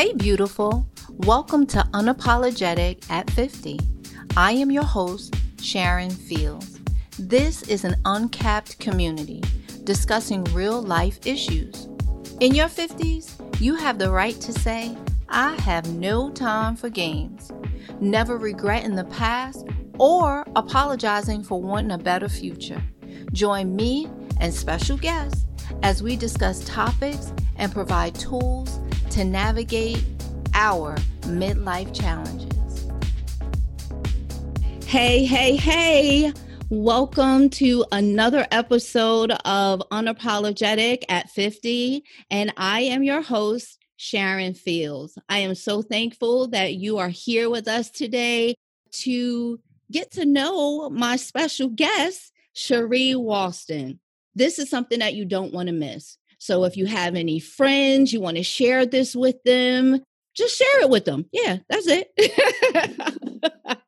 Hey, beautiful. Welcome to Unapologetic at 50. I am your host, Sharon Fields. This is an uncapped community discussing real life issues. In your 50s, you have the right to say, I have no time for games, never regretting the past or apologizing for wanting a better future. Join me and special guests as we discuss topics and provide tools to navigate our midlife challenges. Hey, hey, hey. Welcome to another episode of Unapologetic at 50. And I am your host, Sharon Fields. I am so thankful that you are here with us today to get to know my special guest, Cherie Walston. This is something that you don't want to miss. So if you have any friends, you want to share this with them, just share it with them. Yeah, that's it.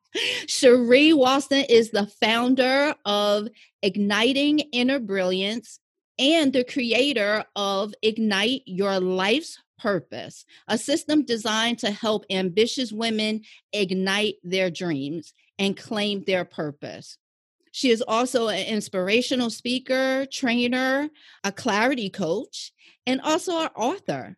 Cherie Walston is the founder of Igniting Inner Brilliance and the creator of Ignite Your Life's Purpose, a system designed to help ambitious women ignite their dreams and claim their purpose. She is also an inspirational speaker, trainer, a clarity coach, and also an author.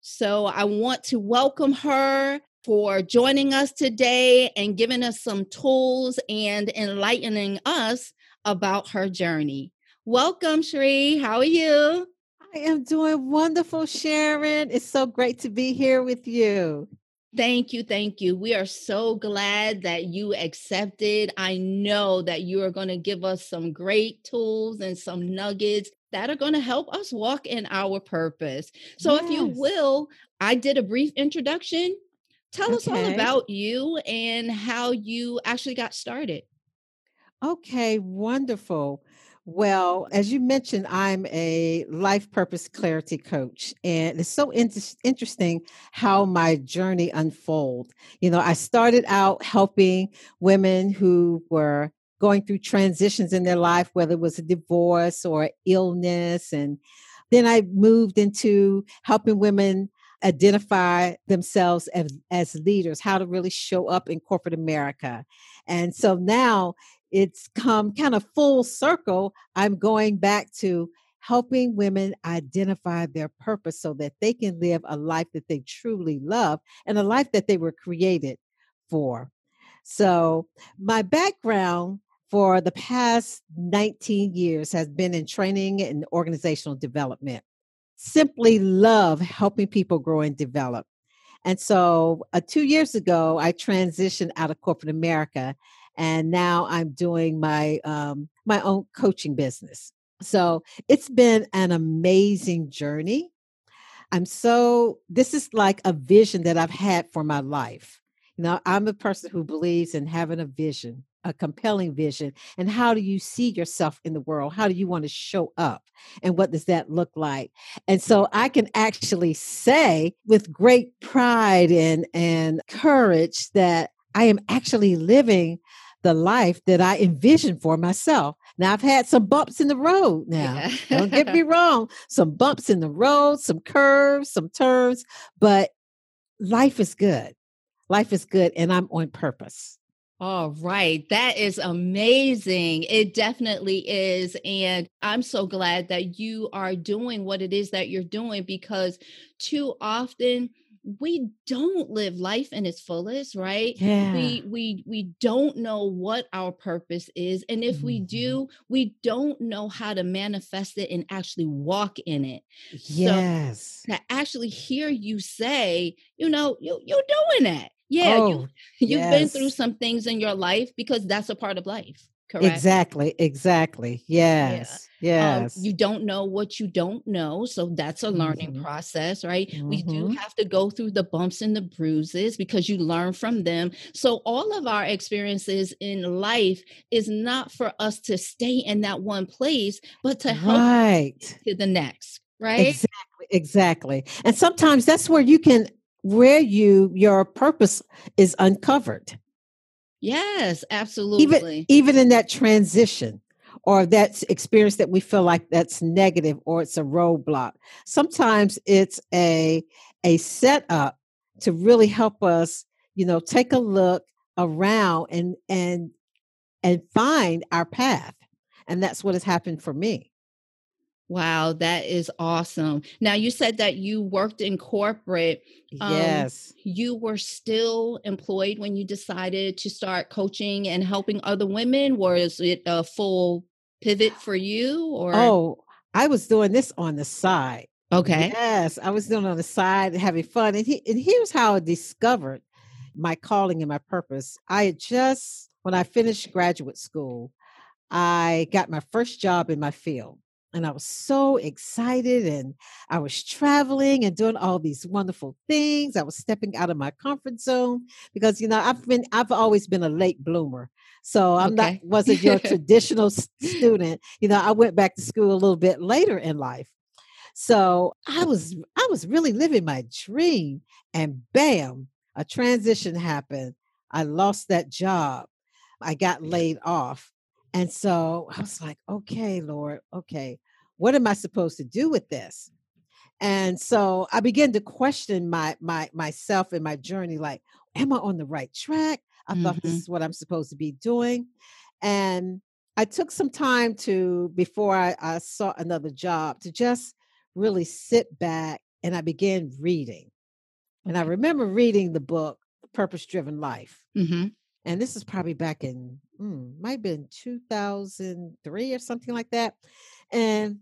So I want to welcome her for joining us today and giving us some tools and enlightening us about her journey. Welcome, Cherie. How are you? I am doing wonderful, Sharon. It's so great to be here with you. Thank you. Thank you. We are so glad that you accepted. I know that you are going to give us some great tools and some nuggets that are going to help us walk in our purpose. So, yes. if you will, I did a brief introduction. Tell okay. us all about you and how you actually got started. Okay, wonderful. Well, as you mentioned, I'm a life purpose clarity coach, and it's so in- interesting how my journey unfolded. You know, I started out helping women who were going through transitions in their life, whether it was a divorce or illness, and then I moved into helping women identify themselves as, as leaders, how to really show up in corporate America. And so now it's come kind of full circle. I'm going back to helping women identify their purpose so that they can live a life that they truly love and a life that they were created for. So, my background for the past 19 years has been in training and organizational development. Simply love helping people grow and develop. And so, uh, two years ago, I transitioned out of corporate America and now I'm doing my um, my own coaching business. So it's been an amazing journey. I'm so this is like a vision that I've had for my life. Know, I'm a person who believes in having a vision, a compelling vision. And how do you see yourself in the world? How do you want to show up? And what does that look like? And so I can actually say with great pride and, and courage that I am actually living the life that I envisioned for myself. Now I've had some bumps in the road now. Yeah. Don't get me wrong. Some bumps in the road, some curves, some turns, but life is good. Life is good and I'm on purpose. All right. That is amazing. It definitely is. And I'm so glad that you are doing what it is that you're doing because too often we don't live life in its fullest right yeah. we we we don't know what our purpose is and if mm-hmm. we do we don't know how to manifest it and actually walk in it yes so to actually hear you say you know you you're doing that yeah oh, you you've yes. been through some things in your life because that's a part of life correct exactly exactly yes yeah. Yes um, you don't know what you don't know so that's a learning mm-hmm. process right mm-hmm. we do mm-hmm. have to go through the bumps and the bruises because you learn from them so all of our experiences in life is not for us to stay in that one place but to help right. to the next right exactly exactly and sometimes that's where you can where you your purpose is uncovered Yes, absolutely. Even even in that transition or that experience that we feel like that's negative or it's a roadblock. Sometimes it's a a setup to really help us, you know, take a look around and and and find our path. And that's what has happened for me. Wow, that is awesome. Now, you said that you worked in corporate. Um, yes. You were still employed when you decided to start coaching and helping other women? Was it a full pivot for you or? Oh, I was doing this on the side. Okay. Yes, I was doing on the side, having fun. And, he, and here's how I discovered my calling and my purpose. I had just, when I finished graduate school, I got my first job in my field and I was so excited and I was traveling and doing all these wonderful things. I was stepping out of my comfort zone because you know I've been I've always been a late bloomer. So I'm okay. not wasn't your traditional student. You know, I went back to school a little bit later in life. So I was I was really living my dream and bam, a transition happened. I lost that job. I got laid off and so I was like, okay, Lord, okay, what am I supposed to do with this? And so I began to question my my myself and my journey like, am I on the right track? I mm-hmm. thought this mm-hmm. is what I'm supposed to be doing. And I took some time to before I, I sought another job to just really sit back and I began reading. And I remember reading the book Purpose Driven Life. Mm-hmm and this is probably back in mm, might have been 2003 or something like that and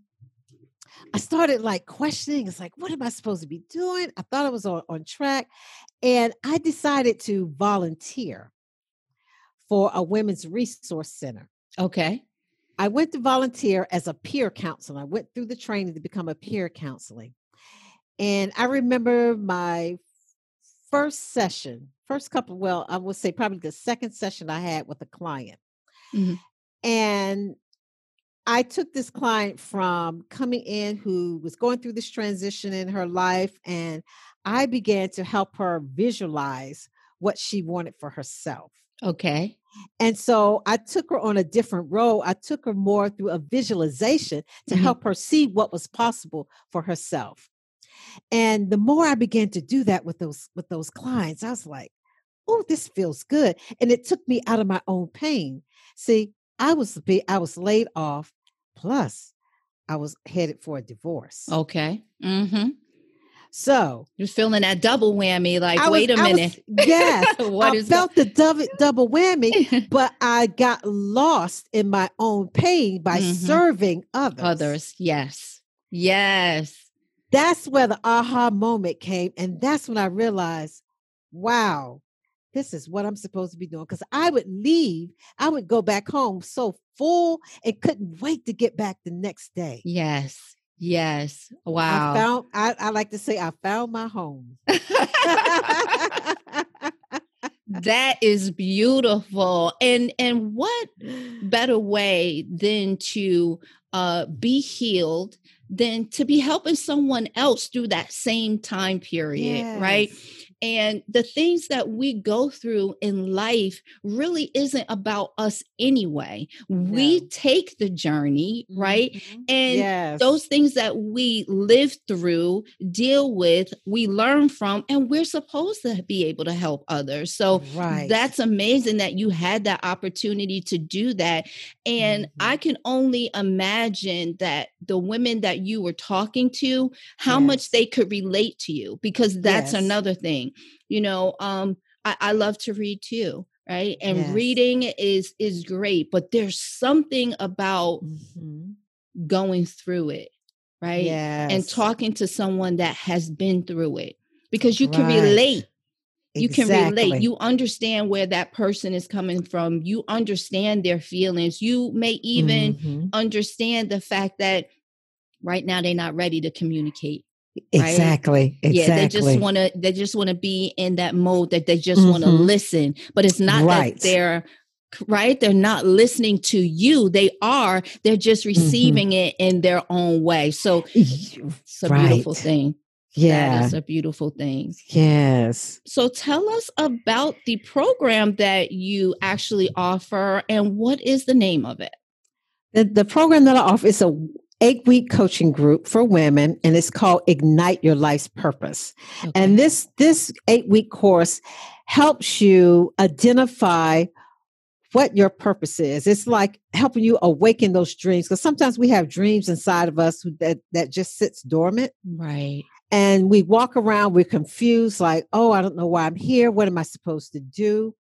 i started like questioning it's like what am i supposed to be doing? I thought i was on, on track and i decided to volunteer for a women's resource center. Okay. I went to volunteer as a peer counselor i went through the training to become a peer counseling and i remember my first session, first couple, well, I would say probably the second session I had with a client. Mm-hmm. And I took this client from coming in who was going through this transition in her life, and I began to help her visualize what she wanted for herself. Okay. And so I took her on a different road. I took her more through a visualization to mm-hmm. help her see what was possible for herself. And the more I began to do that with those with those clients, I was like, "Oh, this feels good." And it took me out of my own pain. See, I was be I was laid off plus I was headed for a divorce. Okay. Mm-hmm. So you're feeling that double whammy. Like, was, wait a minute. Was, yes, what I is felt the double double whammy, but I got lost in my own pain by mm-hmm. serving others. Others, yes, yes that's where the aha moment came. And that's when I realized, wow, this is what I'm supposed to be doing. Because I would leave, I would go back home so full and couldn't wait to get back the next day. Yes. Yes. Wow. I found I, I like to say I found my home. that is beautiful. And and what better way than to uh be healed than to be helping someone else through that same time period, yes. right? And the things that we go through in life really isn't about us anyway. No. We take the journey, right? Mm-hmm. And yes. those things that we live through, deal with, we learn from, and we're supposed to be able to help others. So right. that's amazing that you had that opportunity to do that. And mm-hmm. I can only imagine that the women that you were talking to, how yes. much they could relate to you, because that's yes. another thing you know um I, I love to read too right and yes. reading is is great but there's something about mm-hmm. going through it right yes. and talking to someone that has been through it because you can right. relate you exactly. can relate you understand where that person is coming from you understand their feelings you may even mm-hmm. understand the fact that right now they're not ready to communicate Exactly. Right? Yeah, they just want to they just want to be in that mode that they just mm-hmm. want to listen, but it's not right. that they're right they're not listening to you they are they're just mm-hmm. receiving mm-hmm. it in their own way so it's a right. beautiful thing yeah it's a beautiful thing yes so tell us about the program that you actually offer and what is the name of it the, the program that i offer is a eight week coaching group for women and it's called ignite your life's purpose. Okay. and this this eight week course helps you identify what your purpose is. It's like helping you awaken those dreams because sometimes we have dreams inside of us that that just sits dormant. Right. And we walk around we're confused like oh i don't know why i'm here. What am i supposed to do?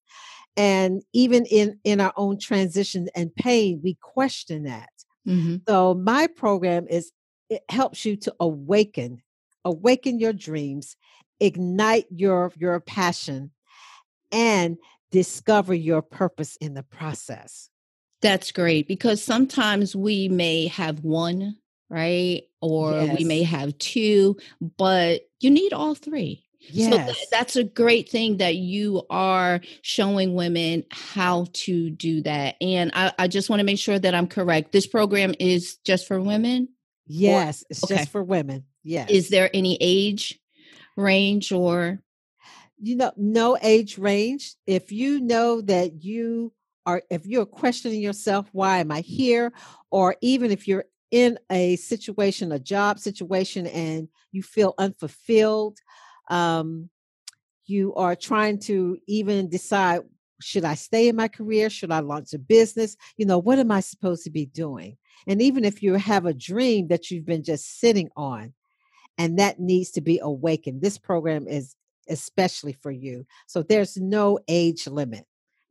And even in in our own transition and pain we question that mm-hmm. so my program is it helps you to awaken awaken your dreams ignite your your passion and discover your purpose in the process that's great because sometimes we may have one right or yes. we may have two but you need all three Yes. So th- that's a great thing that you are showing women how to do that. And I, I just want to make sure that I'm correct. This program is just for women? Yes, or, it's okay. just for women. Yes. Is there any age range or? You know, no age range. If you know that you are, if you're questioning yourself, why am I here? Or even if you're in a situation, a job situation, and you feel unfulfilled, um, you are trying to even decide should I stay in my career? Should I launch a business? You know, what am I supposed to be doing? And even if you have a dream that you've been just sitting on and that needs to be awakened, this program is especially for you. So there's no age limit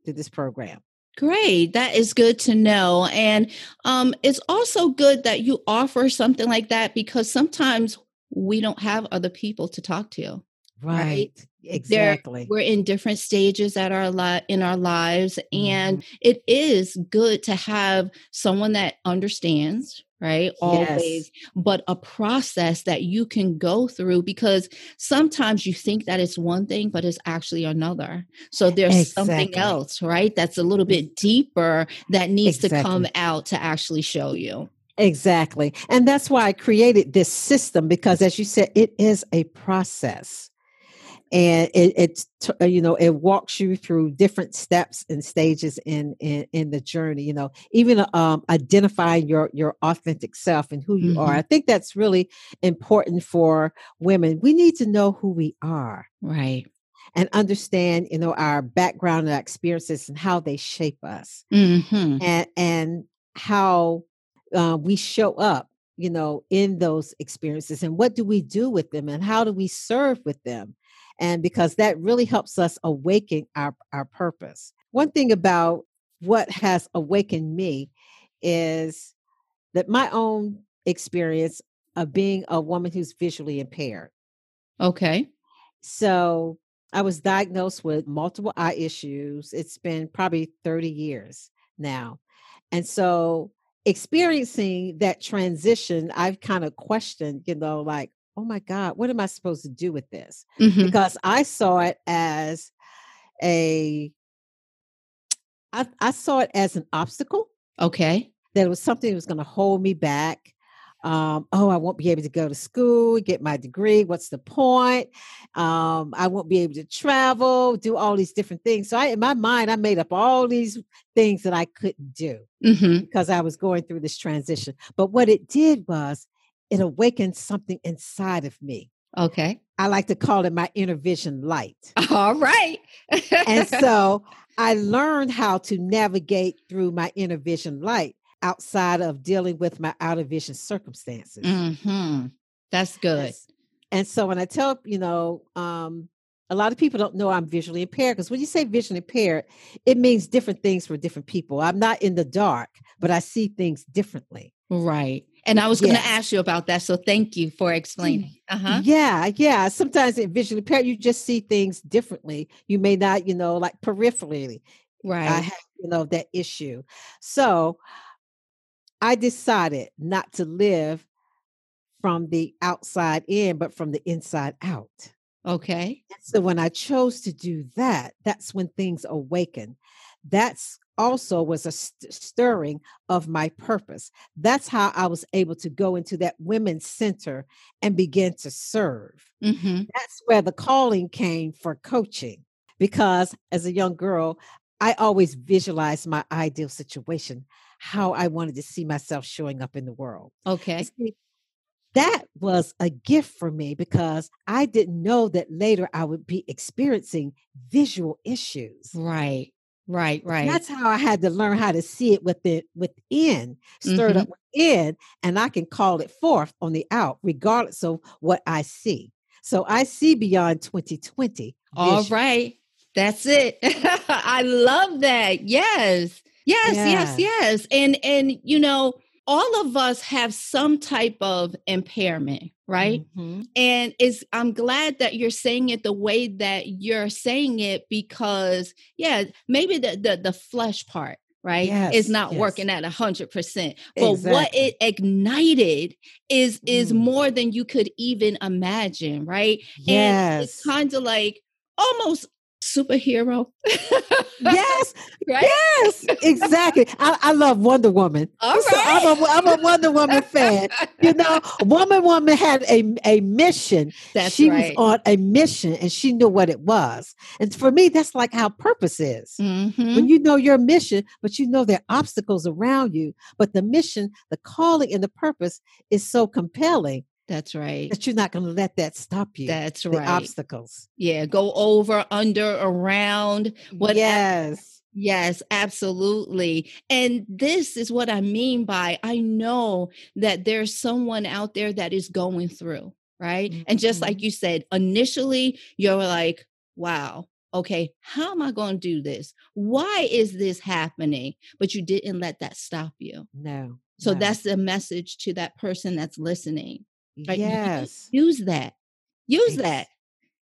to this program. Great. That is good to know. And um, it's also good that you offer something like that because sometimes we don't have other people to talk to. Right. right? Exactly. There, we're in different stages at our li- in our lives and mm-hmm. it is good to have someone that understands, right? Always, yes. but a process that you can go through because sometimes you think that it's one thing but it's actually another. So there's exactly. something else, right? That's a little bit deeper that needs exactly. to come out to actually show you. Exactly. And that's why I created this system because as you said it is a process and it, it's uh, you know it walks you through different steps and stages in in, in the journey you know even um, identifying your your authentic self and who you mm-hmm. are i think that's really important for women we need to know who we are right and understand you know our background and experiences and how they shape us mm-hmm. and and how uh, we show up you know in those experiences and what do we do with them and how do we serve with them and because that really helps us awaken our, our purpose. One thing about what has awakened me is that my own experience of being a woman who's visually impaired. Okay. So I was diagnosed with multiple eye issues. It's been probably 30 years now. And so experiencing that transition, I've kind of questioned, you know, like, oh my God, what am I supposed to do with this? Mm-hmm. Because I saw it as a, I, I saw it as an obstacle. Okay. That it was something that was going to hold me back. Um, oh, I won't be able to go to school, get my degree. What's the point? Um, I won't be able to travel, do all these different things. So I, in my mind, I made up all these things that I couldn't do mm-hmm. because I was going through this transition. But what it did was it awakened something inside of me. Okay. I like to call it my inner vision light. All right. and so I learned how to navigate through my inner vision light outside of dealing with my out of vision circumstances. Mm-hmm. That's good. And, and so when I tell, you know, um, a lot of people don't know I'm visually impaired because when you say visually impaired, it means different things for different people. I'm not in the dark, but I see things differently. Right. And I was going to ask you about that. So thank you for explaining. Uh-huh. Yeah. Yeah. Sometimes in visually impaired, you just see things differently. You may not, you know, like peripherally. Right. I have, you know, that issue. So I decided not to live from the outside in, but from the inside out. Okay. So when I chose to do that, that's when things awaken. That's also was a st- stirring of my purpose. That's how I was able to go into that women's center and begin to serve. Mm-hmm. That's where the calling came for coaching. Because as a young girl, I always visualized my ideal situation. How I wanted to see myself showing up in the world. Okay. See, that was a gift for me because I didn't know that later I would be experiencing visual issues. Right. Right, right. That's how I had to learn how to see it within, within, stirred Mhm. up within, and I can call it forth on the out, regardless of what I see. So I see beyond 2020. All vision. right. That's it. I love that. Yes. Yes, yes, Yeah. yes. And and you know, all of us have some type of impairment, right? Mhm. And it's I'm glad that you're saying it the way that you're saying it because yeah, maybe the the, the flesh part, right, is not yes. working at a hundred percent. But what it ignited is is Mm. more than you could even imagine, right? And Yes. it's kind of like almost superhero. yes, right? yes, exactly. I, I love Wonder Woman. All So I'm a, I'm a Wonder Woman fan. You know, Woman Woman had a, a mission. That's she right. was on a mission and she knew what it was. And for me, that's like how purpose is. Mhm. When you know your mission, but you know there are obstacles around you, but the mission, the calling, and the purpose is so compelling That's right. that you're not going to let that stop you. That's the right. obstacles. Yeah, go over, under, around. What yes. Yes, absolutely. And this is what I mean by I know that there's someone out there that is going through, right? And just like Mhm. you said, initially you're like, wow, okay, how am I going to do this? Why is this happening? But you didn't let that stop you. No. So no. that's the message to that person that's listening. You- yes. Use that. Use Yes. that.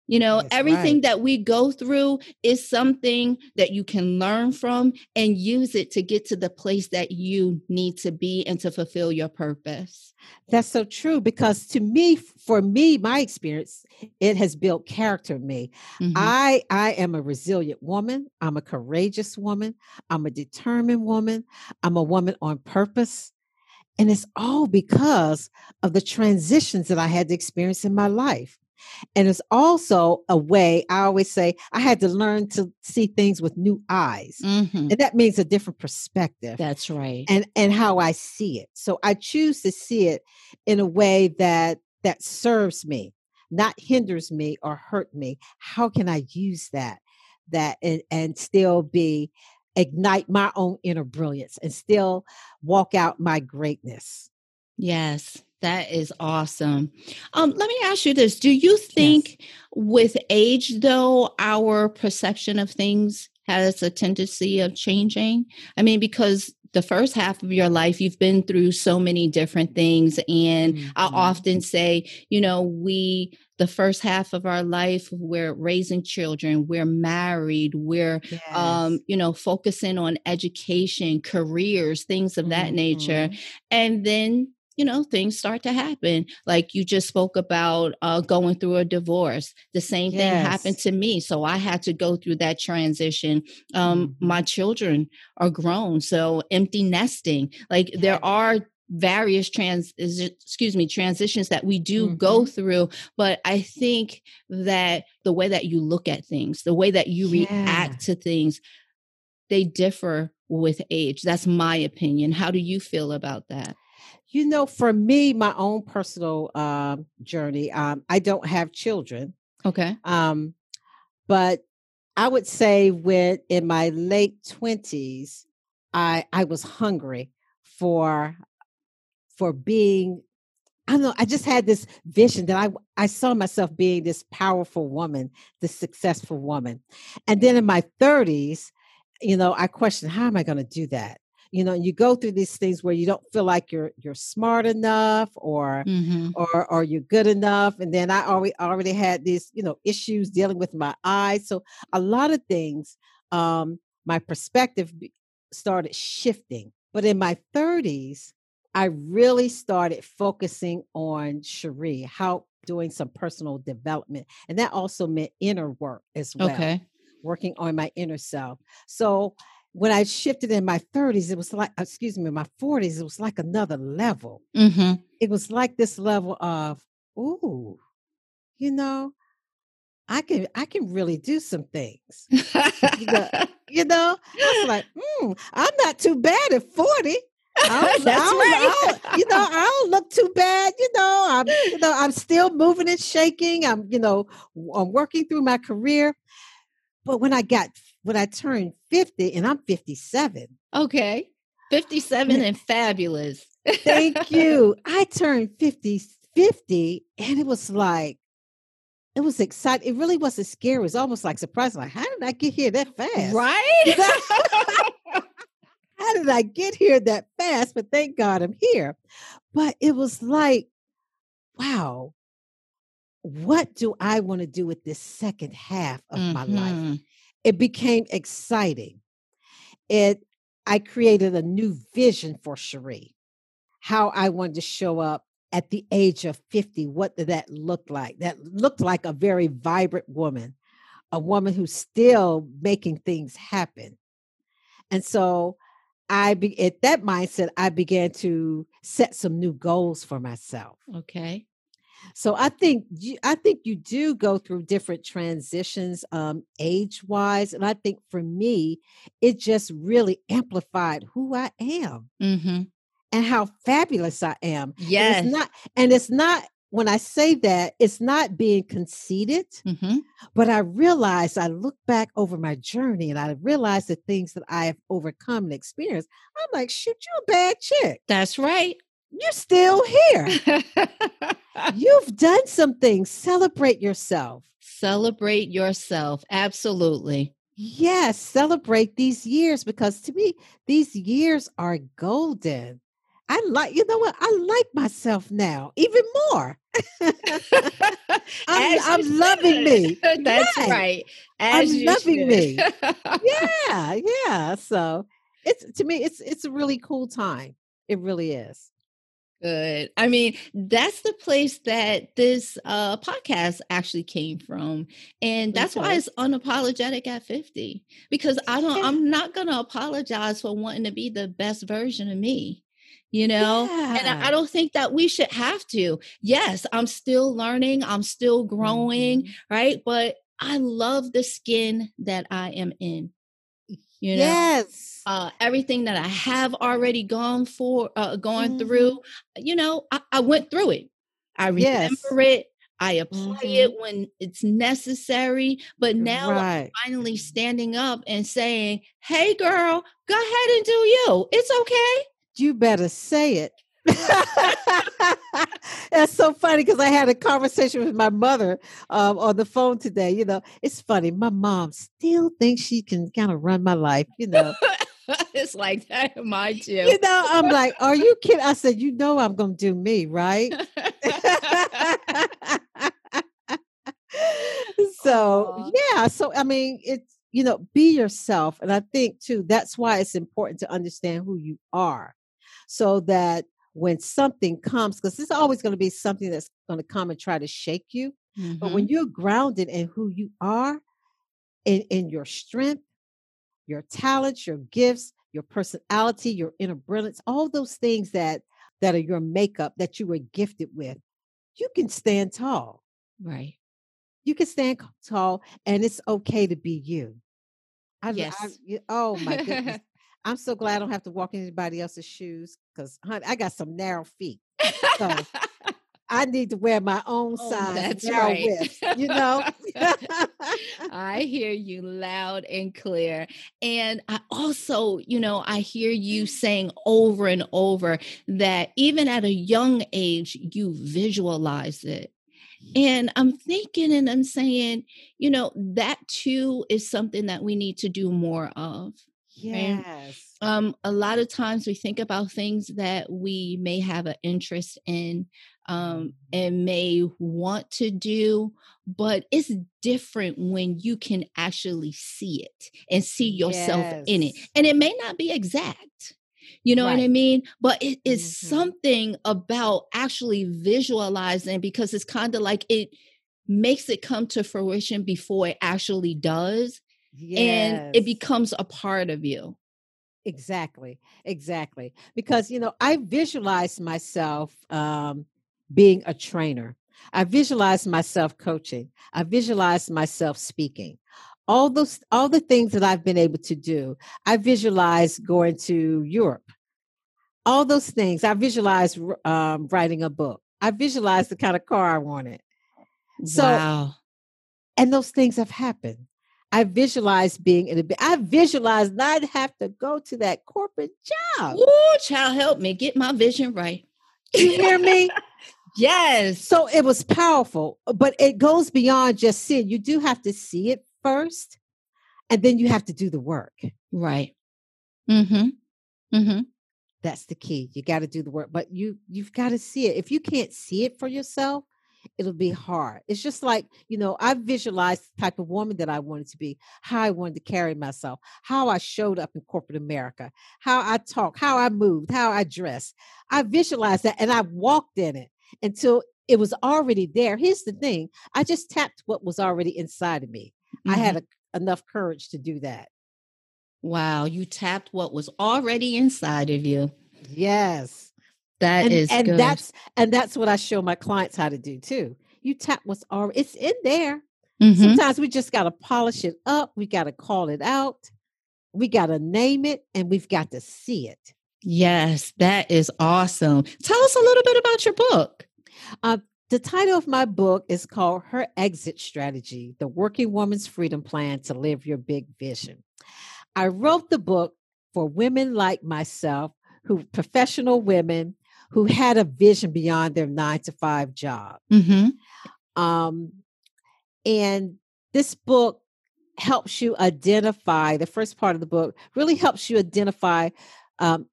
You know, That's everything right. that we go through is something that you can learn from and use it to get to the place that you need to be and to fulfill your purpose. That's so true because to me, for me, my experience, it has built character in me. Mhm. I I am a resilient woman. I'm a courageous woman. I'm a determined woman. I'm a woman on purpose. And it's all because of the transitions that I had to experience in my life. And it's also a way, I always say, I had to learn to see things with new eyes. Mhm. And that means a different perspective That's right. and and how I see it. So I choose to see it in a way that that serves me, not hinders me or hurt me. How can I use that that and, and still be ignite my own inner brilliance and still walk out my greatness? Yes, that is awesome. Um, let me ask you this. Do you think with age though our perception of things has a tendency of changing? I mean, because the first half of your life you've been through so many different things and I Mhm. often say, you know, we the first half of our life we're raising children, we're married, we're um, you know, focusing on education, careers, things of that nature. Mhm. And then, you know, things start to happen. Like you just spoke about uh, going through a divorce. The same thing happened to me. So I had to go through that transition. Um, Mhm. My children are grown. So empty nesting. Like there are various trans excuse me transitions that we do go Mhm. through but i think that the way that you look at things the way that you Yeah. react to things they differ with age that's my opinion how do you feel about that You know, for me, my own personal um, journey, um, I don't have children. okay Um, but I would say when in my late twenties, I I was hungry for for being. I don't know. I just had this vision that I I saw myself being this powerful woman, this successful woman, and then in my thirties, you know, I questioned how am I going to do that. You know, you go through these things where you don't feel like you're you're smart enough or hmm or or you're good enough. And then i already already had these you know issues dealing with my eyes. So a lot of things um my perspective started shifting. But in my 30s i really started focusing on cherie how doing some personal development. And that also meant inner work as well okay. working on my inner self. So when i shifted in my 30s it was like excuse me my 40s it was like another level hmm it was like this level of, ooh, you know, I can I can really do some things. you, know, you know, I was like, mm, I'm not too bad at 40. That's right. you know, I don't look too bad. You know, I'm you know I'm still moving and shaking. I'm you know I'm working through my career. But when I got when I turned 50 and I'm 57. Okay. 57 and fabulous. Thank you. I turned 50 50 and it was like it was exciting. It really wasn't scary. It was almost like surprising. Like, how did I get here that fast? Right? how did I get here that fast? But thank God I'm here. But it was like, wow, what do I want to do with this second half of mm-hmm. my life? It became exciting. It I created a new vision for Cherie, how I wanted to show up at the age of 50. What did that look like? That looked like a very vibrant woman, a woman who's still making things happen. And so I be at that mindset, I began to set some new goals for myself. Okay. So I think you, I think you do go through different transitions, um, age wise, and I think for me, it just really amplified who I am mm-hmm. and how fabulous I am. Yes, and it's not, and it's not when I say that, it's not being conceited, mm-hmm. but I realize I look back over my journey and I realize the things that I have overcome and experienced. I'm like, shoot, you're a bad chick. That's right. You're still here. You've done some things. Celebrate yourself. Celebrate yourself. Absolutely. Yes, celebrate these years because to me, these years are golden. I like, you know what? I like myself now even more. I'm, I'm loving me. That's right. right. As I'm loving should. me. yeah, yeah. So it's to me, it's it's a really cool time. It really is. Good. I mean, that's the place that this uh, podcast actually came from. And that's why it's unapologetic at 50. Because I don't, yeah. I'm not going to apologize for wanting to be the best version of me you know yeah. and I, I, don't think that we should have to yes i'm still learning i'm still growing mm-hmm. right but i love the skin that i am in you know yes uh, everything that i have already gone for uh, gone mm-hmm. through you know I, I, went through it i remember yes. it I apply mm-hmm. it when it's necessary. But now right. I'm finally standing up and saying, Hey, girl, go ahead and do you. It's okay you better say it. That's so funny because I had a conversation with my mother um, on the phone today. You know, it's funny. My mom still thinks she can kind of run my life. You know, it's like that. Mine too. You know, I'm like, are you kidding? I said, you know, I'm going to do me, right? so Aww. yeah. So I mean, it's you know, be yourself, and I think too that's why it's important to understand who you are so that when something comes, because there's always going to be something that's going to come and try to shake you. Mm-hmm. But when you're grounded in who you are, in, in your strength, your talents, your gifts, your personality, your inner brilliance, all those things that that are your makeup that you were gifted with, you can stand tall. Right. You can stand tall and it's okay to be you. I, yes. I, oh my goodness. I'm so glad I don't have to walk in anybody else's shoes because honey, I got some narrow feet. So I need to wear my own oh, size that's right. width, you know? I hear you loud and clear. And I also, you know, I hear you saying over and over that even at a young age, you visualize it. And I'm thinking and I'm saying, you know, that too is something that we need to do more of. Yes. Right? Um, a lot of times we think about things that we may have an interest in um, mm-hmm. and may want to do, but it's different when you can actually see it and see yourself yes. in it. And it may not be exact. You know right. what I mean? But it is mm-hmm. something about actually visualizing because it's kind of like it makes it come to fruition before it actually does yes. and it becomes a part of you. Exactly, exactly. Because you know, I visualize myself um, being a trainer. I visualize myself coaching. I visualize myself speaking. All those, all the things that I've been able to do. I visualize going to Europe. All those things. I visualize um, writing a book. I visualize the kind of car I wanted. So, wow. and those things have happened. I visualize being in a I visualize not have to go to that corporate job. Oh, child, help me get my vision right. You hear me? yes. So it was powerful, but it goes beyond just seeing. You do have to see it first, and then you have to do the work. Right. Mm-hmm. Mm-hmm. That's the key. You got to do the work, but you you've got to see it. If you can't see it for yourself, it'll be hard. It's just like, you know, I visualized the type of woman that I wanted to be, how I wanted to carry myself, how I showed up in corporate America, how I talk, how I moved, how I dressed. I visualized that and I walked in it until it was already there. Here's the thing I just tapped what was already inside of me. Mm-hmm. I had a, enough courage to do that. Wow, you tapped what was already inside of you. Yes. That and, is and good. that's and that's what I show my clients how to do too. You tap what's already it's in there. Mm-hmm. Sometimes we just got to polish it up. We got to call it out. We got to name it, and we've got to see it. Yes, that is awesome. Tell us a little bit about your book. Uh, the title of my book is called Her Exit Strategy The Working Woman's Freedom Plan to Live Your Big Vision. I wrote the book for women like myself, who professional women who had a vision beyond their nine to five job. Mm-hmm. Um, and this book helps you identify the first part of the book really helps you identify um,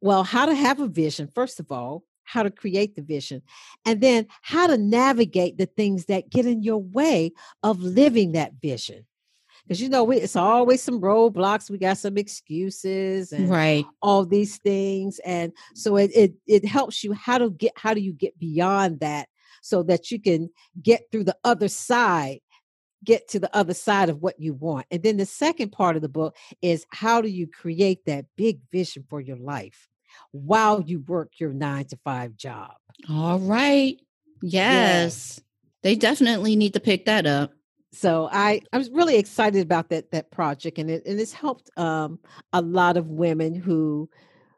well how to have a vision first of all how to create the vision and then how to navigate the things that get in your way of living that vision because you know we, it's always some roadblocks we got some excuses and right. all these things and so it, it it helps you how to get how do you get beyond that so that you can get through the other side get to the other side of what you want. And then the second part of the book is how do you create that big vision for your life while you work your nine to five job? All right. Yes. yes. they definitely need to pick that up so I I was really excited about that that project and it and it's helped um, a lot of women who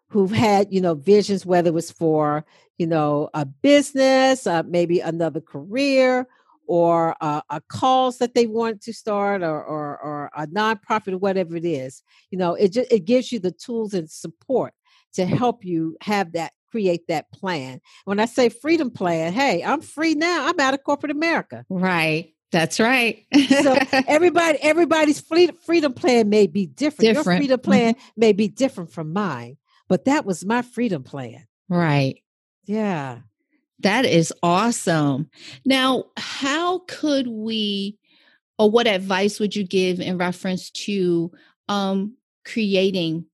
who've had you know visions whether it was for you know a business uh, maybe another career or uh, a cause that they want to start or, or or a nonprofit or whatever it is. You know it just it gives you the tools and support to help you have that create that plan. When i say freedom plan hey i'm free now. I'm out of corporate america. Right that's right. so everybody, everybody's freedom plan may be different. different. Your freedom plan mm-hmm. may be different from mine, but that was my freedom plan. Right. Yeah. That is awesome. Now, how could we, or what advice would you give in reference to um, creating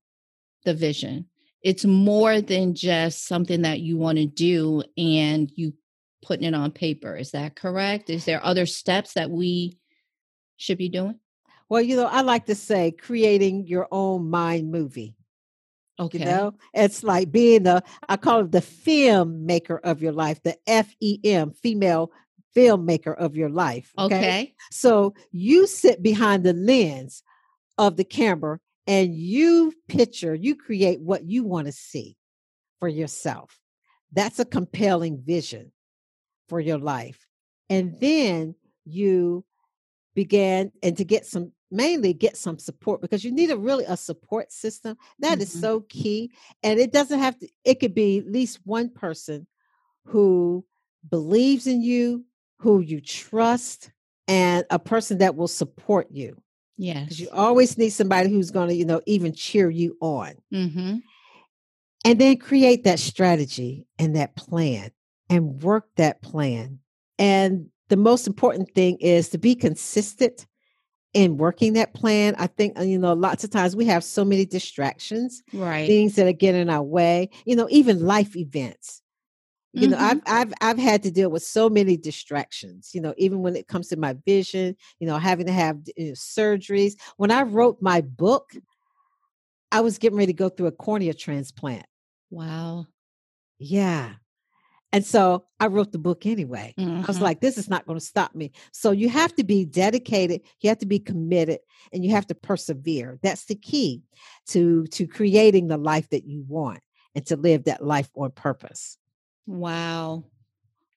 the vision? It's more than just something that you want to do and you putting it on paper. Is that correct? Is there other steps that we should be doing? Well, you know, I like to say creating your own mind movie. Okay. You know, it's like being the, I call it the film maker of your life, the F E M, female filmmaker of your life. Okay? okay. So you sit behind the lens of the camera and you picture, you create what you want to see for yourself. That's a compelling vision for your life. And then you began and to get some mainly get some support because you need a really a support system That mm-hmm. is so key and it doesn't have to it could be at least one person who believes in you who you trust and a person that will support you yeah because you always need somebody who's going to you know even cheer you on mm-hmm. and then create that strategy and that plan and work that plan. And the most important thing is to be consistent in working that plan. I think, uh, you know, lots of times we have so many distractions, right? Things that are getting in our way, you know, even life events. You mm-hmm. know, I've I've I've had to deal with so many distractions. You know, even when it comes to my vision, you know, having to have you know, surgeries. When I wrote my book, I was getting ready to go through a cornea transplant. Wow. Yeah. And so I wrote the book anyway. Mm-hmm. I was mm-hmm. like, this is not going to stop me. So you have to be dedicated, you have to be committed, and you have to persevere. That's the key to to creating the life that you want and to live that life on purpose. Wow.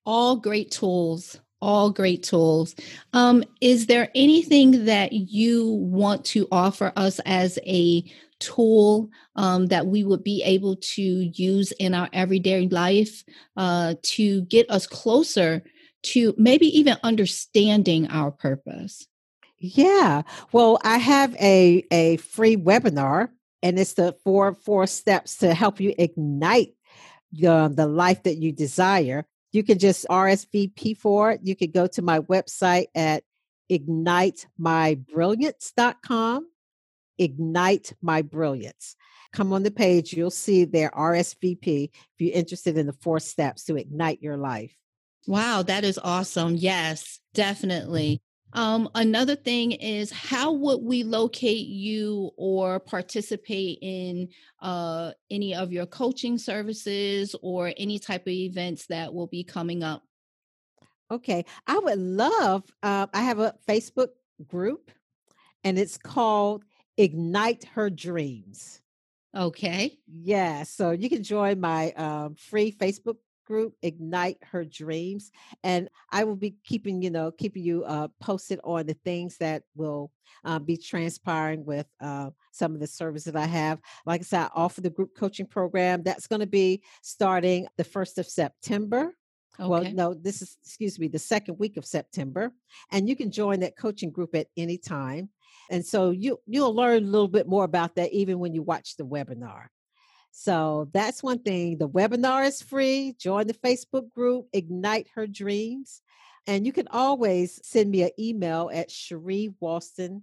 All great tools all great tools. Um, is there anything that you want to offer us as a tool um, that we would be able to use in our everyday life uh, to get us closer to maybe even understanding our purpose? Yeah. Well, I have a, a free webinar, and it's the four four steps to help you ignite the, the life that you desire you can just RSVP for it. You can go to my website at ignitemybrilliance.com. Ignite My Brilliance. Come on the page, you'll see their RSVP if you're interested in the four steps to ignite your life. Wow, that is awesome. Yes, definitely. Um, another thing is how would we locate you or participate in uh, any of your coaching services or any type of events that will be coming up? Okay, I would love. Uh, I have a Facebook group, and it's called Ignite Her Dreams. Okay. Yeah, so you can join my um, free Facebook group ignite her dreams and i will be keeping you know keeping you uh, posted on the things that will uh, be transpiring with uh, some of the services that i have like i said i offer the group coaching program that's going to be starting the 1st of september Okay. Well, no, this is, excuse me, the second week of September. And you can join that coaching group at any time. And so you you'll learn a little bit more about that even when you watch the webinar. So that's one thing. The webinar is free. Join the Facebook group, Ignite Her Dreams. And you can always send me an email at Cherie Walston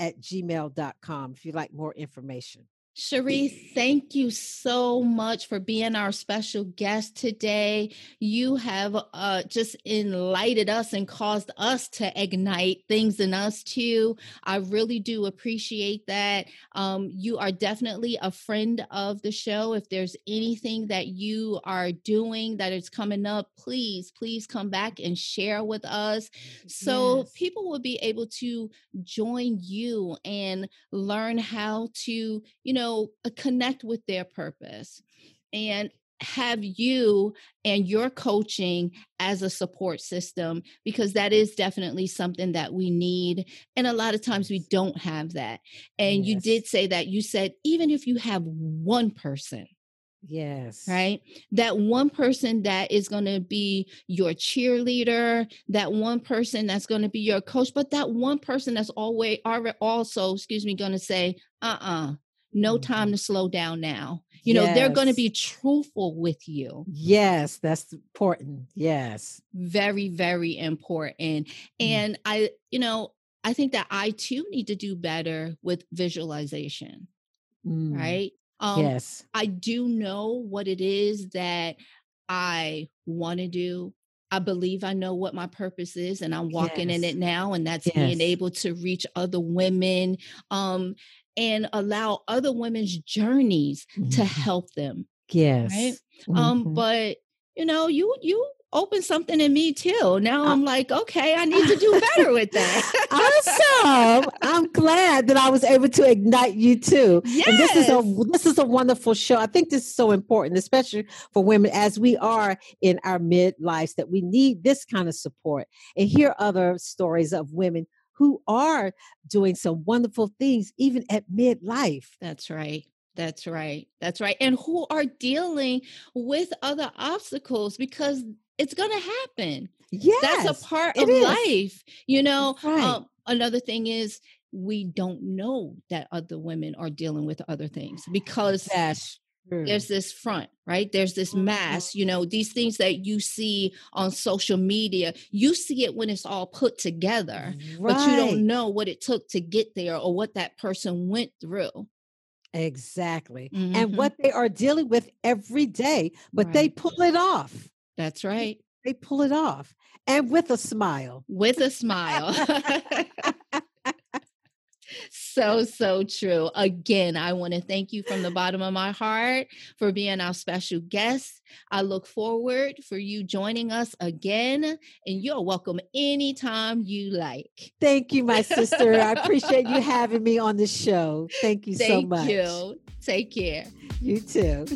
at gmail.com if you'd like more information. Cherie, thank you so much for being our special guest today. You have uh, just enlightened us and caused us to ignite things in us too. I really do appreciate that. Um, you are definitely a friend of the show. If there's anything that you are doing that is coming up, please, please come back and share with us so yes. people will be able to join you and learn how to, you know, know, uh, connect with their purpose and have you and your coaching as a support system because that is definitely something that we need and a lot of times we don't have that and yes. you did say that you said even if you have one person Yes. Right. That one person that is going to be your cheerleader, that one person that's going to be your coach, but that one person that's always also, excuse me, going to say, uh uh-uh, uh no time mm-hmm. to slow down now. You know, they're going to be truthful with you. Yes, that's important. Yes. Very, very important. Mm. And mm. I, you know, I think that I too need to do better with visualization. Mm. Right? Um, yes. I do know what it is that I want to do. I believe I know what my purpose is and I'm walking yes. in it now and that's yes. being able to reach other women um and allow other women's journeys mm-hmm. to help them. Yes. Right. Um, mm-hmm. Um, but you know, you you open something in me too. Now I'm like, okay, I need to do better with that. awesome. I'm glad that I was able to ignite you too. Yes. And this is a this is a wonderful show. I think this is so important, especially for women as we are in our midlives, that we need this kind of support and hear other stories of women who are doing some wonderful things even at midlife. That's right. That's right. That's right. And who are dealing with other obstacles because it's going to happen. Yes. That's a part of is. life. You know, right. um, another thing is we don't know that other women are dealing with other things because That's there's this front, right? There's this mm-hmm. mass, you know, these things that you see on social media, you see it when it's all put together, right. but you don't know what it took to get there or what that person went through. Exactly. Mm-hmm. And what they are dealing with every day, but right. they pull it off. That's right. They pull it off and with a smile. With a smile. so, so true. Again, I want to thank you from the bottom of my heart for being our special guest. I look forward for you joining us again, and you're welcome anytime you like. Thank you, my sister. I appreciate you having me on the show. Thank you thank so much. You. Take care. You too.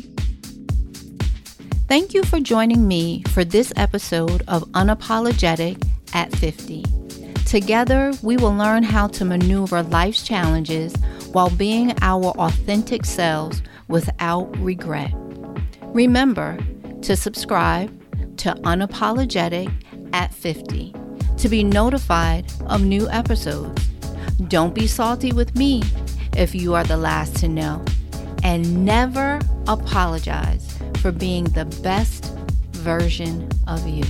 Thank you for joining me for this episode of Unapologetic at 50. Together, we will learn how to maneuver life's challenges while being our authentic selves without regret. Remember to subscribe to Unapologetic at 50 to be notified of new episodes. Don't be salty with me if you are the last to know. And never apologize for being the best version of you.